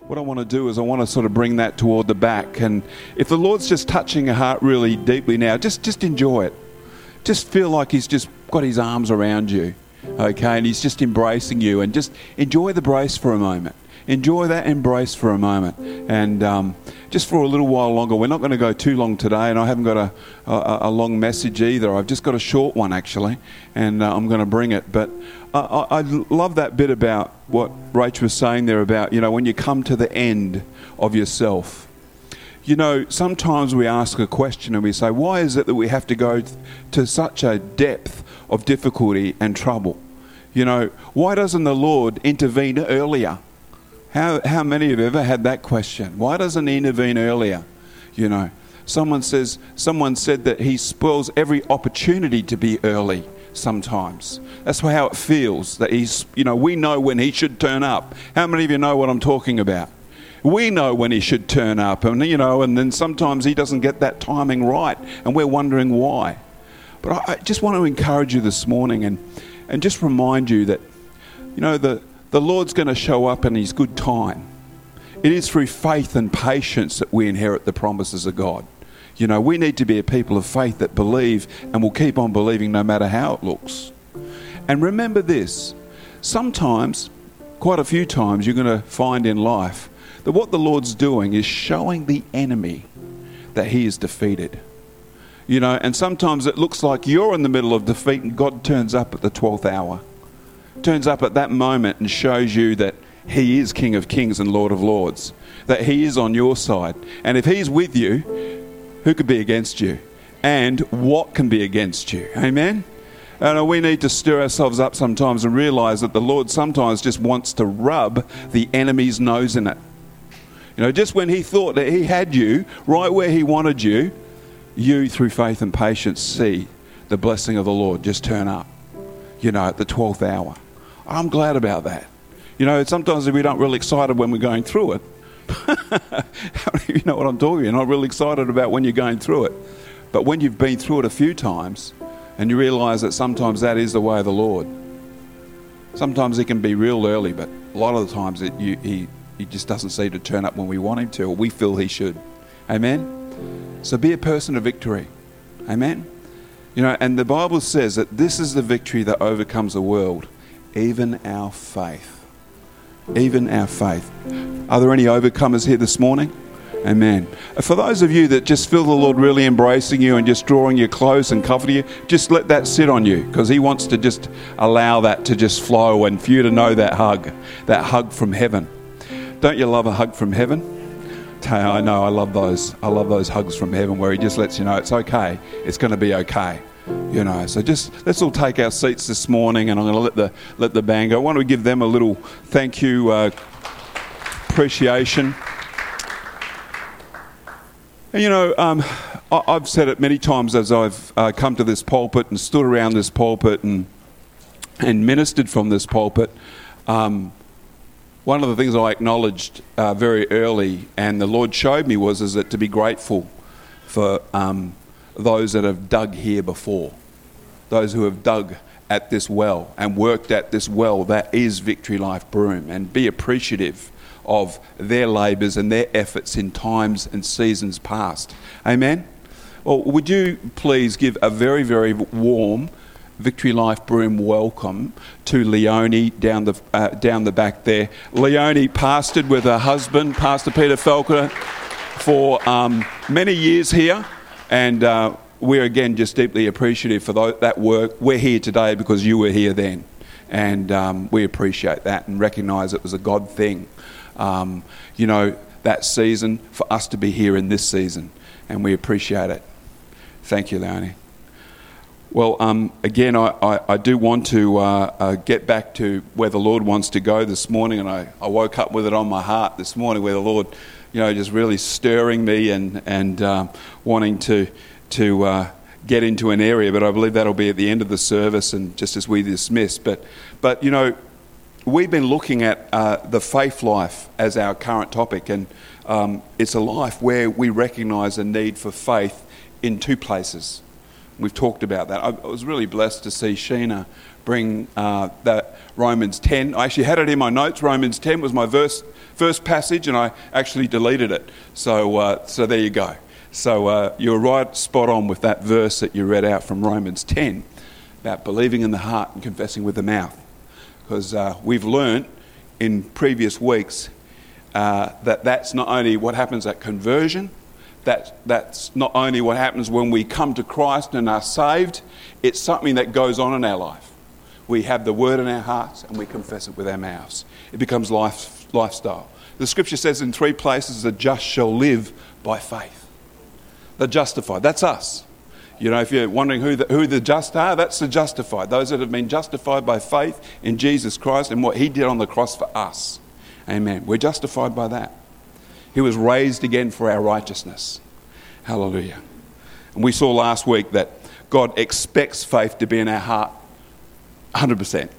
what I want to do is I want to sort of bring that toward the back. And if the Lord's just touching your heart really deeply now, just, just enjoy it. Just feel like He's just got His arms around you, okay? And He's just embracing you. And just enjoy the brace for a moment. Enjoy that embrace for a moment. And um, just for a little while longer, we're not going to go too long today. And I haven't got a, a, a long message either. I've just got a short one, actually. And uh, I'm going to bring it. But I, I love that bit about what Rach was saying there about, you know, when you come to the end of yourself. You know, sometimes we ask a question and we say, why is it that we have to go to such a depth of difficulty and trouble? You know, why doesn't the Lord intervene earlier? How, how many have ever had that question? Why doesn't he intervene earlier? You know, someone says, someone said that he spoils every opportunity to be early sometimes. That's how it feels that he's, you know, we know when he should turn up. How many of you know what I'm talking about? We know when he should turn up, and you know, and then sometimes he doesn't get that timing right, and we're wondering why. But I, just want to encourage you this morning and, and just remind you that, you know, the, the Lord's going to show up in his good time. It is through faith and patience that we inherit the promises of God. You know, we need to be a people of faith that believe and will keep on believing no matter how it looks. And remember this sometimes, quite a few times, you're going to find in life that what the Lord's doing is showing the enemy that he is defeated. You know, and sometimes it looks like you're in the middle of defeat and God turns up at the 12th hour. Turns up at that moment and shows you that he is King of Kings and Lord of Lords, that he is on your side. And if he's with you, who could be against you? And what can be against you? Amen? And uh, we need to stir ourselves up sometimes and realize that the Lord sometimes just wants to rub the enemy's nose in it. You know, just when he thought that he had you right where he wanted you, you, through faith and patience, see the blessing of the Lord just turn up, you know, at the 12th hour. I'm glad about that. You know, sometimes we don't really excited when we're going through it, you know what I'm talking? You're not really excited about when you're going through it. But when you've been through it a few times and you realize that sometimes that is the way of the Lord, sometimes it can be real early, but a lot of the times it, you, he, he just doesn't seem to turn up when we want him to or we feel he should. Amen? So be a person of victory. Amen? You know, and the Bible says that this is the victory that overcomes the world, even our faith even our faith. Are there any overcomers here this morning? Amen. Uh, for those of you that just feel the Lord really embracing you and just drawing you close and comforting you, just let that sit on you because He wants to just allow that to just flow and for you to know that hug, that hug from heaven. Don't you love a hug from heaven? I know, I love those. I love those hugs from heaven where He just lets you know it's okay, it's going to be okay. You know, so just let's all take our seats this morning, and I'm going to let the let the band go. Why don't we give them a little thank you, uh, appreciation? And, you know, um, I, have said it many times as I've uh, come to this pulpit and stood around this pulpit and and ministered from this pulpit. Um, one of the things I acknowledged uh, very early, and the Lord showed me, was is that to be grateful for um, those that have dug here before, those who have dug at this well and worked at this well that is Victory Life Broome, and be appreciative of their labours and their efforts in times and seasons past. Amen? Well, would you please give a very, very warm Victory Life Broome welcome to Leonie down the, uh, down the back there. Leonie pastored with her husband, Pastor Peter Falconer, for um, many years here. And uh, we're again just deeply appreciative for that work. We're here today because you were here then. And um, we appreciate that and recognise it was a God thing. Um, you know, that season for us to be here in this season. And we appreciate it. Thank you, Leonie. Well, um, again, I, I, I, do want to uh, uh, get back to where the Lord wants to go this morning, and I, I woke up with it on my heart this morning, where the Lord you know, just really stirring me and, and um, wanting to, to uh, get into an area. But I believe that'll be at the end of the service and just as we dismiss. But, but you know, we've been looking at uh, the faith life as our current topic, and um, it's a life where we recognize a need for faith in two places. We've talked about that. I was really blessed to see Sheena bring uh, that Romans 10. I actually had it in my notes. Romans 10 was my verse, first passage, and I actually deleted it. So, uh, so there you go. So uh, you're right, spot on with that verse that you read out from Romans 10 about believing in the heart and confessing with the mouth. Because uh, we've learned in previous weeks uh, that that's not only what happens at conversion, that, that's not only what happens when we come to Christ and are saved, it's something that goes on in our life. We have the word in our hearts and we confess it with our mouths. It becomes life, lifestyle. The scripture says in three places, the just shall live by faith. The justified, that's us. You know, if you're wondering who the, who the just are, that's the justified. Those that have been justified by faith in Jesus Christ and what he did on the cross for us. Amen. We're justified by that. He was raised again for our righteousness. Hallelujah. And we saw last week that God expects faith to be in our heart 100%.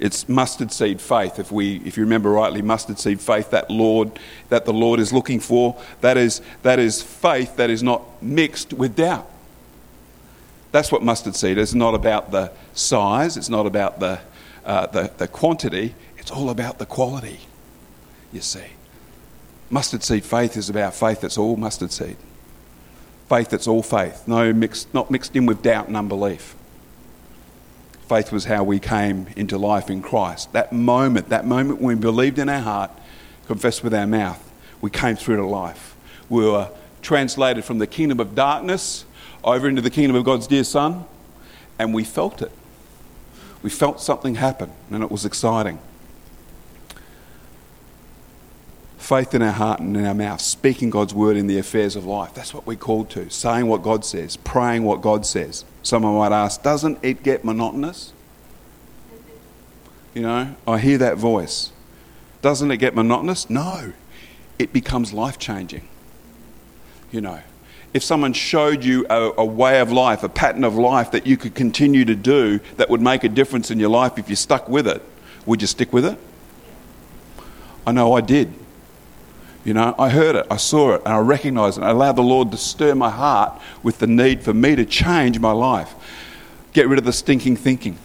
It's mustard seed faith. If we, if you remember rightly, mustard seed faith that Lord, that the Lord is looking for. That is, that is faith that is not mixed with doubt. That's what mustard seed is. It's not about the size. It's not about the, uh, the, the quantity. It's all about the quality. You see, mustard seed faith is about faith that's all mustard seed. Faith that's all faith. No mixed, not mixed in with doubt and unbelief faith was how we came into life in Christ. That moment, that moment when we believed in our heart, confessed with our mouth, we came through to life. We were translated from the kingdom of darkness over into the kingdom of God's dear Son, and we felt it. We felt something happen, and it was exciting. Faith in our heart and in our mouth, speaking God's word in the affairs of life. That's what we're called to. Saying what God says, praying what God says. Someone might ask, doesn't it get monotonous? You know, I hear that voice. Doesn't it get monotonous? No. It becomes life changing. You know, if someone showed you a, a, way of life, a pattern of life that you could continue to do that would make a difference in your life if you stuck with it, would you stick with it? I know I did. You know, I heard it, I saw it, and I recognized it. I allowed the Lord to stir my heart with the need for me to change my life. Get rid of the stinking thinking.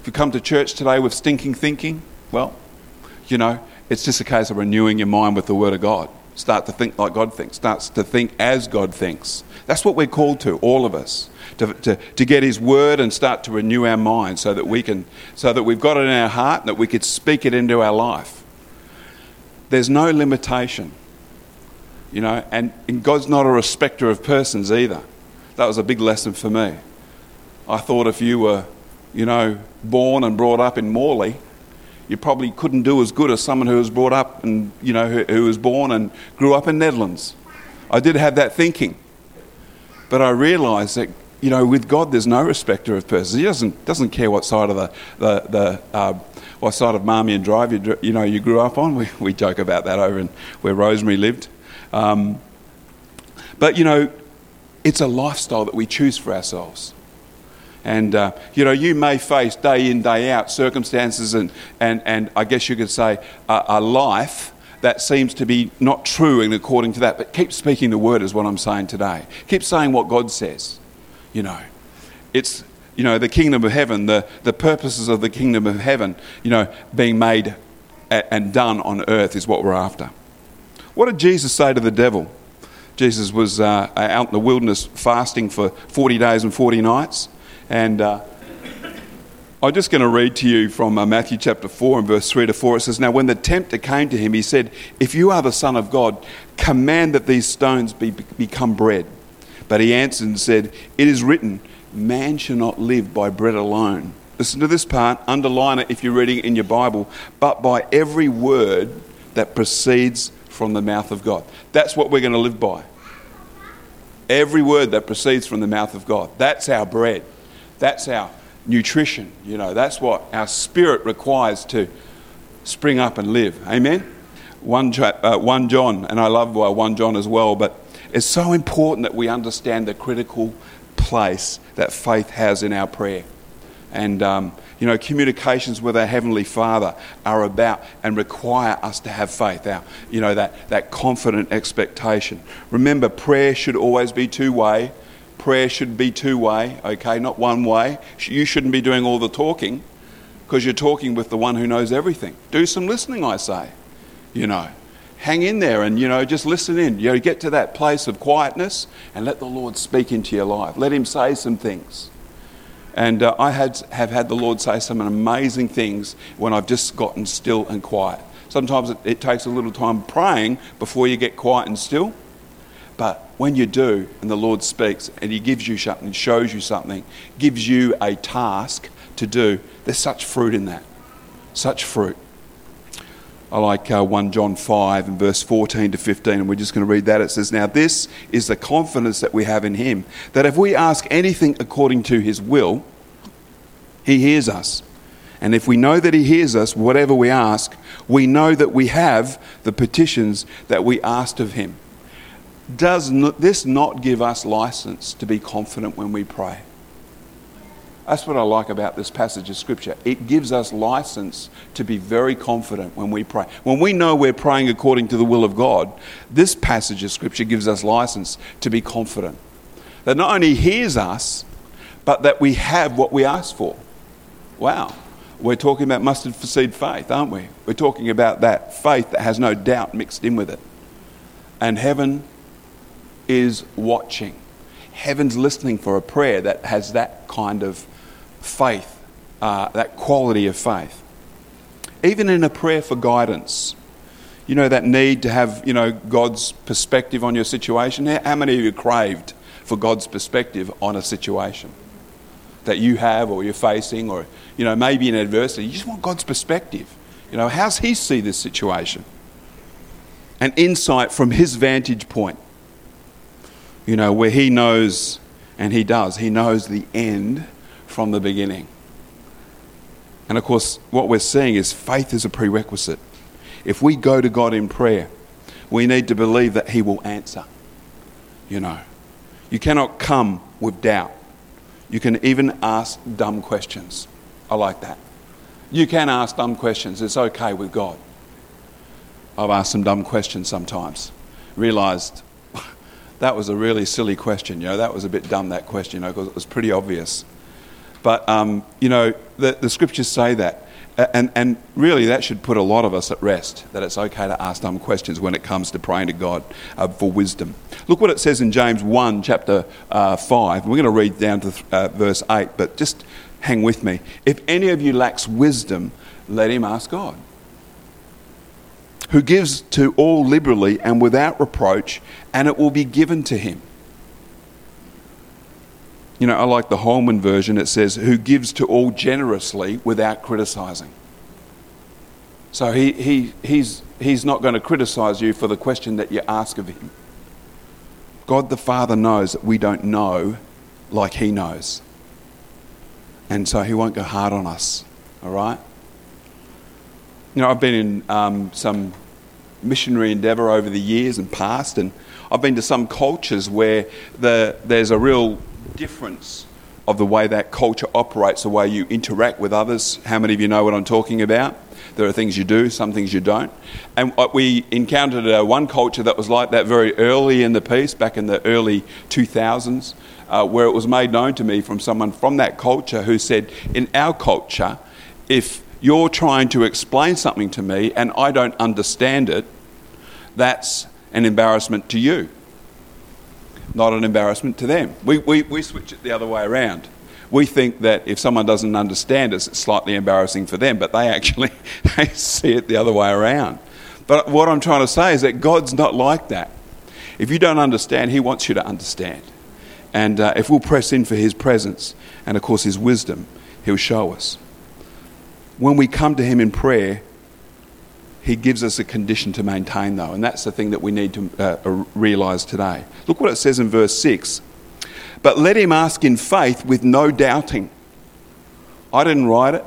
If you come to church today with stinking thinking, well, you know, it's just a case of renewing your mind with the Word of God. Start to think like God thinks, starts to think as God thinks. That's what we're called to, all of us. To, to, to get his word and start to renew our mind so that we can so that we've got it in our heart and that we could speak it into our life there's no limitation. You know, and, and God's not a respecter of persons either. That was a big lesson for me. I thought if you were, you know, born and brought up in Morley, you probably couldn't do as good as someone who was brought up and, you know, who, who was born and grew up in Nedlands. I did have that thinking. But I realised that, you know, with God, there's no respecter of persons. He doesn't, doesn't care what side of the, the, the uh, what side of Marmion Drive you, you know you grew up on. We, we joke about that over in where Rosemary lived. Um, but you know, it's a lifestyle that we choose for ourselves. And uh, you know, you may face day in, day out circumstances and, and, and I guess you could say a, a life that seems to be not true and according to that. But keep speaking the word is what I'm saying today. Keep saying what God says. You know, it's you know, the kingdom of heaven, the, the purposes of the kingdom of heaven, you know, being made and done on earth is what we're after. What did Jesus say to the devil? Jesus was uh, out in the wilderness fasting for 40 days and 40 nights. And uh, I'm just going to read to you from uh, Matthew chapter 4 and verse 3 to 4. It says, Now when the tempter came to him, he said, If you are the Son of God, command that these stones be, become bread. But he answered and said, It is written, man shall not live by bread alone. Listen to this part, underline it if you're reading it in your Bible, but by every word that proceeds from the mouth of God. That's what we're going to live by. Every word that proceeds from the mouth of God. That's our bread. That's our nutrition. You know, that's what our spirit requires to spring up and live. Amen? 1, uh, 1 John, and I love uh, 1 John as well, but it's so important that we understand the critical place that faith has in our prayer. And, um, you know, communications with our Heavenly Father are about and require us to have faith, our, you know, that, that confident expectation. Remember, prayer should always be two way prayer should be two way, okay, not one way. You shouldn't be doing all the talking because you're talking with the one who knows everything. Do some listening, I say. You know, hang in there and, you know, just listen in. You know, get to that place of quietness and let the Lord speak into your life. Let Him say some things. And uh, I had, have had the Lord say some amazing things when I've just gotten still and quiet. Sometimes it, it takes a little time praying before you get quiet and still. But when you do, and the Lord speaks, and He gives you something, shows you something, gives you a task to do, there's such fruit in that. Such fruit. I like uh, 1 John 5 and verse 14 to 15, and we're just going to read that. It says, Now this is the confidence that we have in Him, that if we ask anything according to His will, He hears us. And if we know that He hears us, whatever we ask, we know that we have the petitions that we asked of Him. Does this not give us license to be confident when we pray? That's what I like about this passage of Scripture. It gives us license to be very confident when we pray. When we know we're praying according to the will of God, this passage of Scripture gives us license to be confident. That not only hears us, but that we have what we ask for. Wow. We're talking about mustard seed faith, aren't we? We're talking about that faith that has no doubt mixed in with it. And heaven is watching. Heaven's listening for a prayer that has that kind of faith, uh, that quality of faith. Even in a prayer for guidance, you know, that need to have, you know, God's perspective on your situation. How many of you craved for God's perspective on a situation that you have or you're facing or, you know, maybe in adversity? You just want God's perspective. You know, how's He see this situation? An insight from His vantage point you know, where he knows, and he does, he knows the end from the beginning. And of course, what we're seeing is faith is a prerequisite. If we go to God in prayer, we need to believe that He will answer. You know, you cannot come with doubt. You can even ask dumb questions. I like that. You can ask dumb questions. It's okay with God. I've asked some dumb questions sometimes. Realized that was a really silly question. You know, that was a bit dumb, that question, you know, because it was pretty obvious. But, um, you know, the, the scriptures say that. And, and really, that should put a lot of us at rest that it's okay to ask dumb questions when it comes to praying to God uh, for wisdom. Look what it says in James 1, chapter uh, 5. We're going to read down to uh, verse 8, but just hang with me. If any of you lacks wisdom, let him ask God who gives to all liberally and without reproach, and it will be given to him. You know, I like the Holman version. It says, who gives to all generously without criticizing. So he, he, he's, he's not going to criticize you for the question that you ask of him. God the Father knows that we don't know like he knows. And so he won't go hard on us, all right? You know, I've been in um, some missionary endeavour over the years and past, and I've been to some cultures where the, there's a real difference of the way that culture operates, the way you interact with others. How many of you know what I'm talking about? There are things you do, some things you don't. And we encountered uh, one culture that was like that very early in the piece, back in the early 2000s, uh, where it was made known to me from someone from that culture who said, In our culture, if you're trying to explain something to me and I don't understand it, that's an embarrassment to you, not an embarrassment to them. We, we, we switch it the other way around. We think that if someone doesn't understand us, it's slightly embarrassing for them, but they actually they see it the other way around. But what I'm trying to say is that God's not like that. If you don't understand, He wants you to understand. And uh, if we'll press in for His presence and, of course, His wisdom, He'll show us when we come to Him in prayer, He gives us a condition to maintain, though, and that's the thing that we need to uh, realize today. Look what it says in verse 6 But let him ask in faith with no doubting. I didn't write it,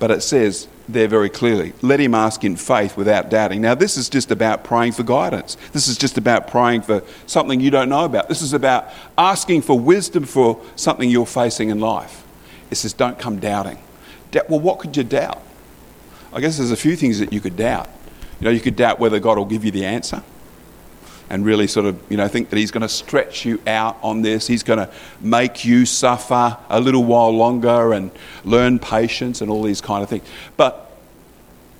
but it says there very clearly let him ask in faith without doubting. Now, this is just about praying for guidance. This is just about praying for something you don't know about. This is about asking for wisdom for something you're facing in life. It says don't come doubting. Well, what could you doubt? I guess there's a few things that you could doubt. You know, you could doubt whether God will give you the answer. and really sort of, you know, think that he's going to stretch you out on this. He's going to make you suffer a little while longer and learn patience and all these kind of things. But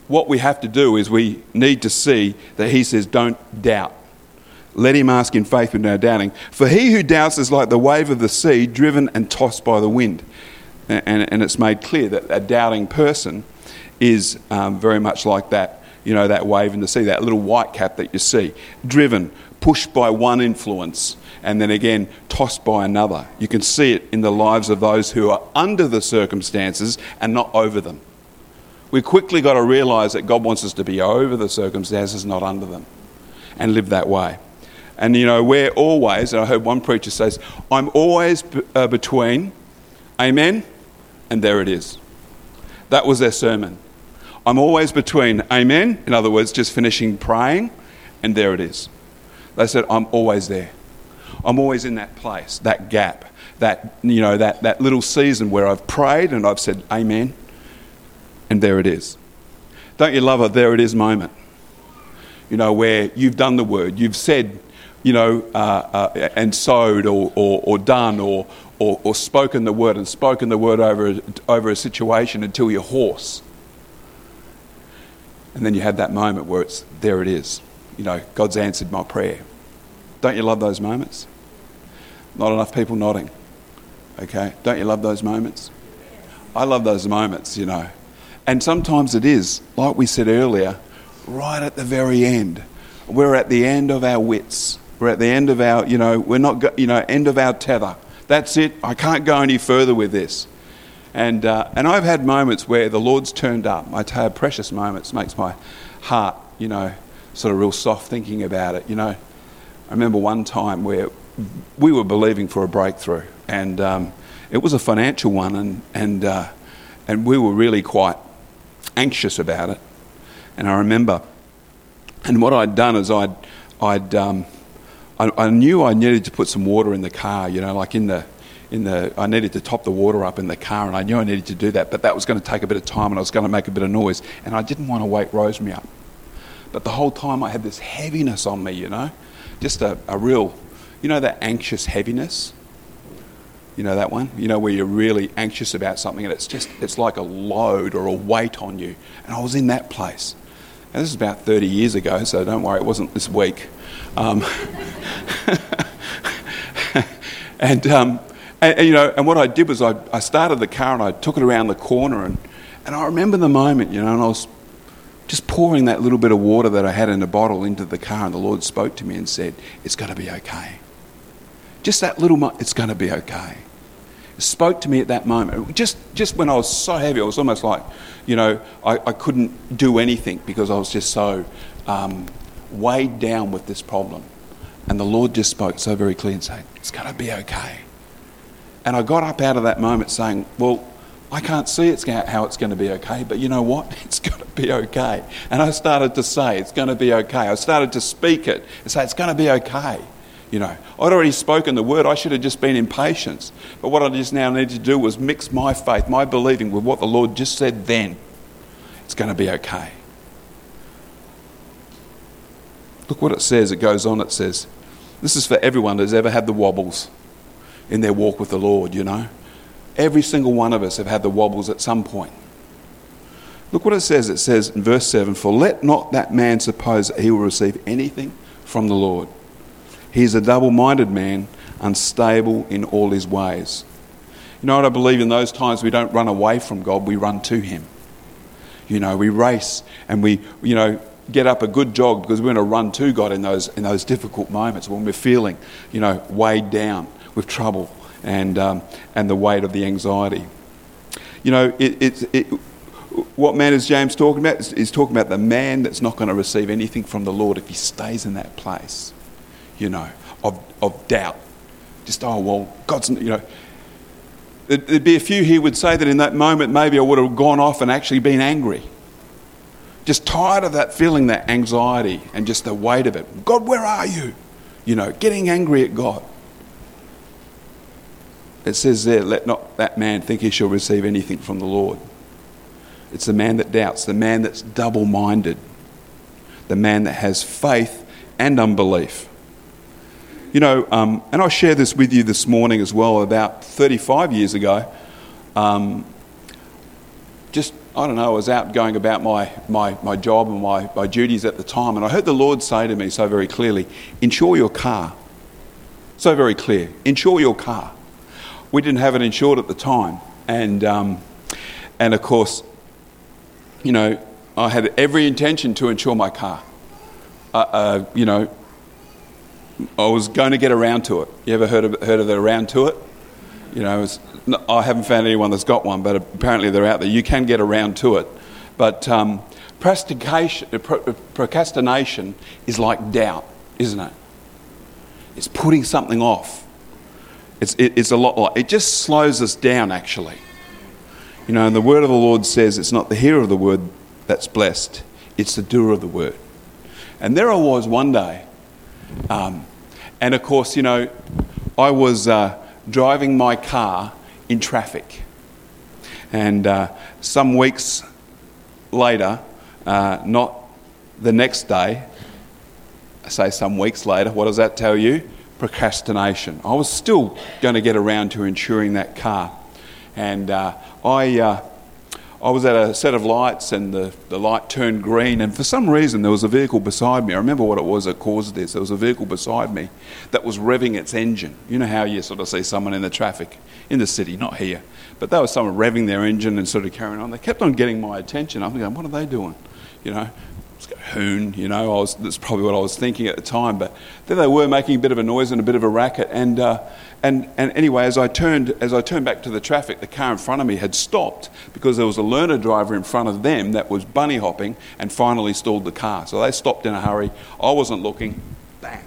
what we have to do is we need to see that he says, don't doubt. Let him ask in faith with no doubting. For he who doubts is like the wave of the sea, driven and tossed by the wind. And, and it's made clear that a doubting person is um, very much like that, you know, that wave in the sea, that little white cap that you see, driven, pushed by one influence, and then again tossed by another. You can see it in the lives of those who are under the circumstances and not over them. We quickly got to realize that God wants us to be over the circumstances, not under them, and live that way. And you know, we're always, and I heard one preacher says, I'm always b- uh, between, amen, and there it is. That was their sermon. I'm always between, amen, in other words, just finishing praying, and there it is. They said, I'm always there. I'm always in that place, that gap, that, you know, that, that little season where I've prayed and I've said, amen, and there it is. Don't you love a there it is moment? You know, where you've done the word, you've said, you know, uh, uh, and sowed or, or, or done or, or, or, spoken the word and spoken the word over, over a situation until you're hoarse. And then you have that moment where it's there it is. You know, God's answered my prayer. Don't you love those moments? Not enough people nodding. Okay? Don't you love those moments? I love those moments, you know. And sometimes it is, like we said earlier, right at the very end. We're at the end of our wits. We're at the end of our, you know, we're not, you know, end of our tether. That's it. I can't go any further with this. And, uh, and I've had moments where the Lord's turned up. I have precious moments, makes my heart, you know, sort of real soft thinking about it. You know, I remember one time where we were believing for a breakthrough, and um, it was a financial one, and, and, uh, and we were really quite anxious about it. And I remember, and what I'd done is I'd, I'd um, I, I, knew I needed to put some water in the car, you know, like in the, in the, I needed to top the water up in the car, and I knew I needed to do that, but that was going to take a bit of time and I was going to make a bit of noise, and I didn't want to wake Rosemary up. But the whole time I had this heaviness on me, you know, just a, a real, you know, that anxious heaviness. You know that one? You know, where you're really anxious about something and it's just, it's like a load or a weight on you. And I was in that place. And this is about 30 years ago, so don't worry, it wasn't this week. Um, and, um, and, and, you know, and what I did was I, I started the car and I took it around the corner and, and I remember the moment, you know, and I was just pouring that little bit of water that I had in a bottle into the car and the Lord spoke to me and said, it's going to be okay. Just that little, mo- it's going to be okay. It spoke to me at that moment. Just, just when I was so heavy, I was almost like, you know, I, I couldn't do anything because I was just so um, weighed down with this problem. And the Lord just spoke so very clear and said, It's going to be okay. And I got up out of that moment saying, Well, I can't see it's how it's going to be okay, but you know what? It's going to be okay. And I started to say, It's going to be okay. I started to speak it and say, It's going to be okay. You know, I'd already spoken the word. I should have just been in patience. But what I just now needed to do was mix my faith, my believing with what the Lord just said then. It's going to be okay. Look what it says. It goes on, it says, This is for everyone that's ever had the wobbles in their walk with the Lord, you know. Every single one of us have had the wobbles at some point. Look what it says. It says in verse 7 For let not that man suppose that he will receive anything from the Lord. He is a double minded man, unstable in all his ways. You know what I believe in those times we don't run away from God, we run to Him. You know, we race and we, you know, get up a good jog because we're going to run to God in those, in those difficult moments when we're feeling, you know, weighed down with trouble and, um, and the weight of the anxiety. You know, it, it, it, what man is James talking about? He's talking about the man that's not going to receive anything from the Lord if he stays in that place, you know, of, of doubt. Just, oh, well, God's, you know. There'd be a few here would say that in that moment maybe I would have gone off and actually been angry just tired of that feeling, that anxiety, and just the weight of it. God, where are you? You know, getting angry at God. It says there, let not that man think he shall receive anything from the Lord. It's the man that doubts, the man that's double minded, the man that has faith and unbelief. You know, um, and I'll share this with you this morning as well. About 35 years ago, um, just, I don't know, I was out going about my, my, my job and my, my duties at the time, and I heard the Lord say to me so very clearly insure your car. So very clear insure your car. We didn't have it insured at the time, and, um, and of course, you know, I had every intention to insure my car. Uh, uh, you know, I was going to get around to it. You ever heard of, heard of the around to it? You know, I haven't found anyone that's got one, but apparently they're out there. You can get around to it. But um, procrastination is like doubt, isn't it? It's putting something off. It's, it, it's a lot like, it just slows us down, actually. You know, and the word of the Lord says it's not the hearer of the word that's blessed, it's the doer of the word. And there I was one day, um, and of course, you know, I was uh, driving my car in traffic. And uh, some weeks later, uh, not the next day, I say some weeks later, what does that tell you? Procrastination. I was still going to get around to insuring that car. And uh, I, uh, I was at a set of lights and the, the light turned green, and for some reason there was a vehicle beside me. I remember what it was that caused this. There was a vehicle beside me that was revving its engine. You know how you sort of see someone in the traffic in the city, not here, but they were someone revving their engine and sort of carrying on. They kept on getting my attention. I'm thinking, what are they doing? You know, hoon, you know, I was, that's probably what I was thinking at the time. But then they were making a bit of a noise and a bit of a racket. And, uh, and, and anyway, as I, turned, as I turned back to the traffic, the car in front of me had stopped because there was a learner driver in front of them that was bunny hopping and finally stalled the car. So they stopped in a hurry. I wasn't looking, bang,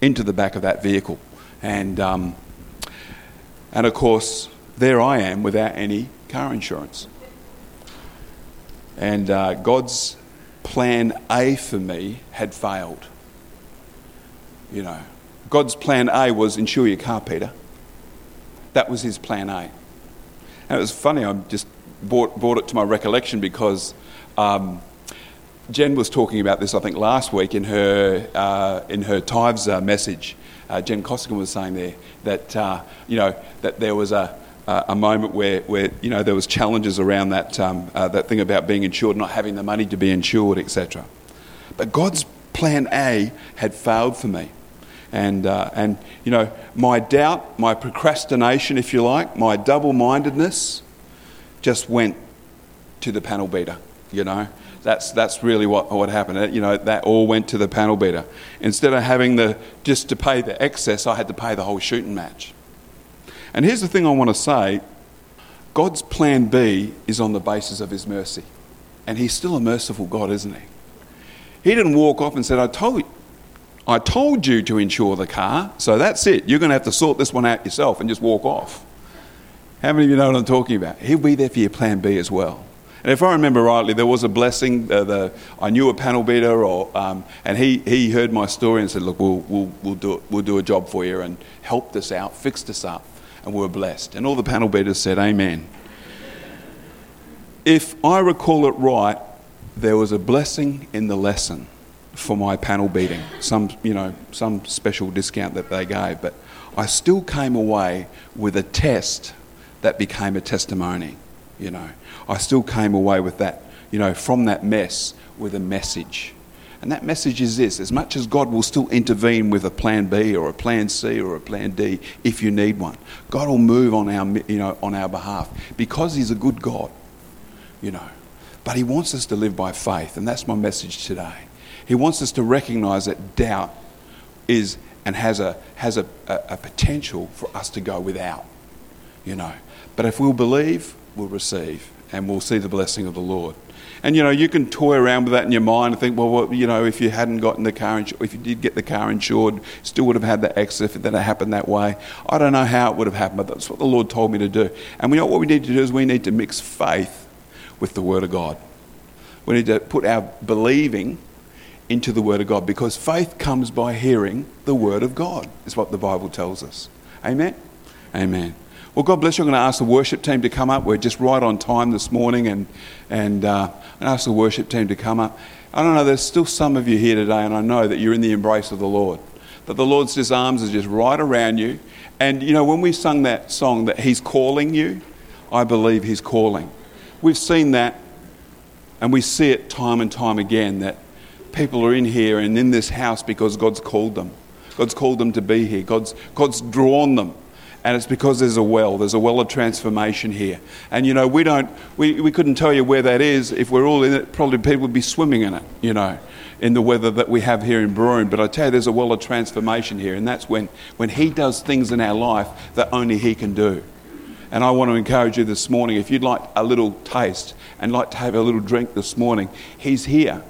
into the back of that vehicle. And, um, and of course, there I am without any car insurance. And uh, God's plan A for me had failed. You know, God's plan A was insure your car, Peter. That was his plan A. And it was funny, I just brought, brought it to my recollection because um, Jen was talking about this, I think, last week in her, uh, in her tithes uh, message. Uh, Jen Costigan was saying there that, uh, you know, that there was a, uh, a moment where, where you know there was challenges around that um, uh, that thing about being insured, not having the money to be insured, etc. But God's plan A had failed for me, and uh, and you know my doubt, my procrastination, if you like, my double-mindedness, just went to the panel beater. You know, that's that's really what what happened. You know, that all went to the panel beater. Instead of having the just to pay the excess, I had to pay the whole shooting match. And here's the thing I want to say God's plan B is on the basis of his mercy. And he's still a merciful God, isn't he? He didn't walk off and said, I told you. I told you to insure the car, so that's it. You're going to have to sort this one out yourself and just walk off. How many of you know what I'm talking about? He'll be there for your plan B as well. And if I remember rightly, there was a blessing. Uh, the, I knew a panel beater, or, um, and he, he heard my story and said, Look, we'll, we'll, we'll, do it. we'll do a job for you and helped us out, fixed us up and we were blessed. And all the panel beaters said, Amen. If I recall it right, there was a blessing in the lesson for my panel beating, some, you know, some special discount that they gave, but I still came away with a test that became a testimony, you know. I still came away with that, you know, from that mess with a message. And that message is this as much as God will still intervene with a plan B or a plan C or a plan D if you need one, God will move on our, you know, on our behalf because He's a good God, you know. But He wants us to live by faith, and that's my message today. He wants us to recognize that doubt is and has a, has a, a, a potential for us to go without, you know. But if we'll believe, we'll receive, and we'll see the blessing of the Lord. And you know, you can toy around with that in your mind and think, well, well you know, if you hadn't gotten the car, insured, if you did get the car insured, still would have had the exit if it had happened that way. I don't know how it would have happened, but that's what the Lord told me to do. And we know what we need to do is we need to mix faith with the Word of God. We need to put our believing into the Word of God because faith comes by hearing the Word of God, is what the Bible tells us. Amen? Amen. Well, God bless you. I'm going to ask the worship team to come up. We're just right on time this morning, and, and uh, ask the worship team to come up. I don't know, there's still some of you here today, and I know that you're in the embrace of the Lord. that the Lord's just arms are just right around you. And you know, when we sung that song that He's calling you, I believe He's calling. We've seen that and we see it time and time again that people are in here and in this house because God's called them. God's called them to be here. God's, God's drawn them. And it's because there's a well. There's a well of transformation here. And you know, we don't, we, we couldn't tell you where that is. If we're all in it, probably people would be swimming in it, you know, in the weather that we have here in Broome. But I tell you, there's a well of transformation here. And that's when, when He does things in our life that only He can do. And I want to encourage you this morning, if you'd like a little taste and like to have a little drink this morning, He's here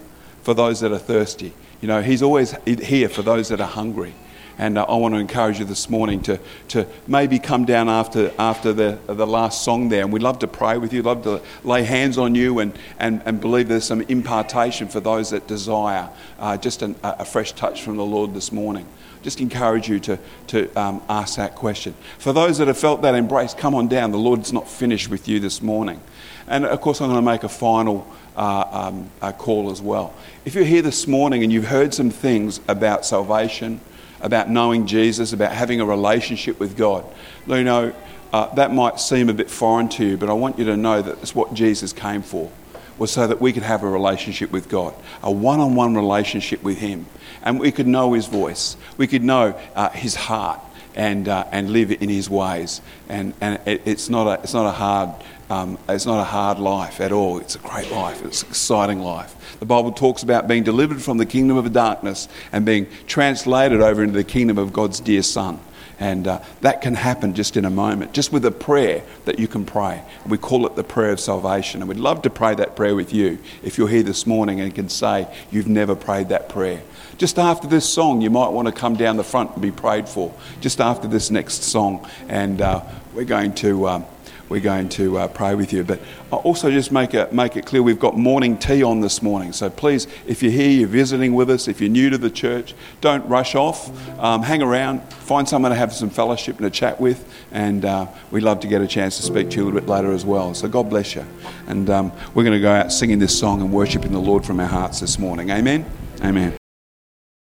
for those that are thirsty. You know, He's always here for those that are hungry. And uh, I want to encourage you this morning to, to maybe come down after, after the, the last song there. And we'd love to pray with you, love to lay hands on you and, and, and believe there's some impartation for those that desire uh, just an, a fresh touch from the Lord this morning just encourage you to, to um, ask that question. For those that have felt that embrace, come on down. The Lord's not finished with you this morning. And of course, I'm going to make a final uh, um, call as well. If you're here this morning and you've heard some things about salvation, about knowing Jesus, about having a relationship with God. You know, uh, that might seem a bit foreign to you, but I want you to know that that's what Jesus came for, was so that we could have a relationship with God, a one on one relationship with Him. And we could know His voice, we could know uh, His heart, and, uh, and live in His ways. And, and it, it's, not a, it's not a hard um, it's not a hard life at all. It's a great life. It's an exciting life. The Bible talks about being delivered from the kingdom of darkness and being translated over into the kingdom of God's dear Son. And uh, that can happen just in a moment, just with a prayer that you can pray. We call it the prayer of salvation. And we'd love to pray that prayer with you if you're here this morning and can say you've never prayed that prayer. Just after this song, you might want to come down the front and be prayed for. Just after this next song. And uh, we're going to. Um, we're going to uh, pray with you. But also just make it, make it clear we've got morning tea on this morning. So please, if you're here, you're visiting with us, if you're new to the church, don't rush off. Um, hang around, find someone to have some fellowship and a chat with. And uh, we'd love to get a chance to speak to you a little bit later as well. So God bless you. And um, we're going to go out singing this song and worshiping the Lord from our hearts this morning. Amen. Amen.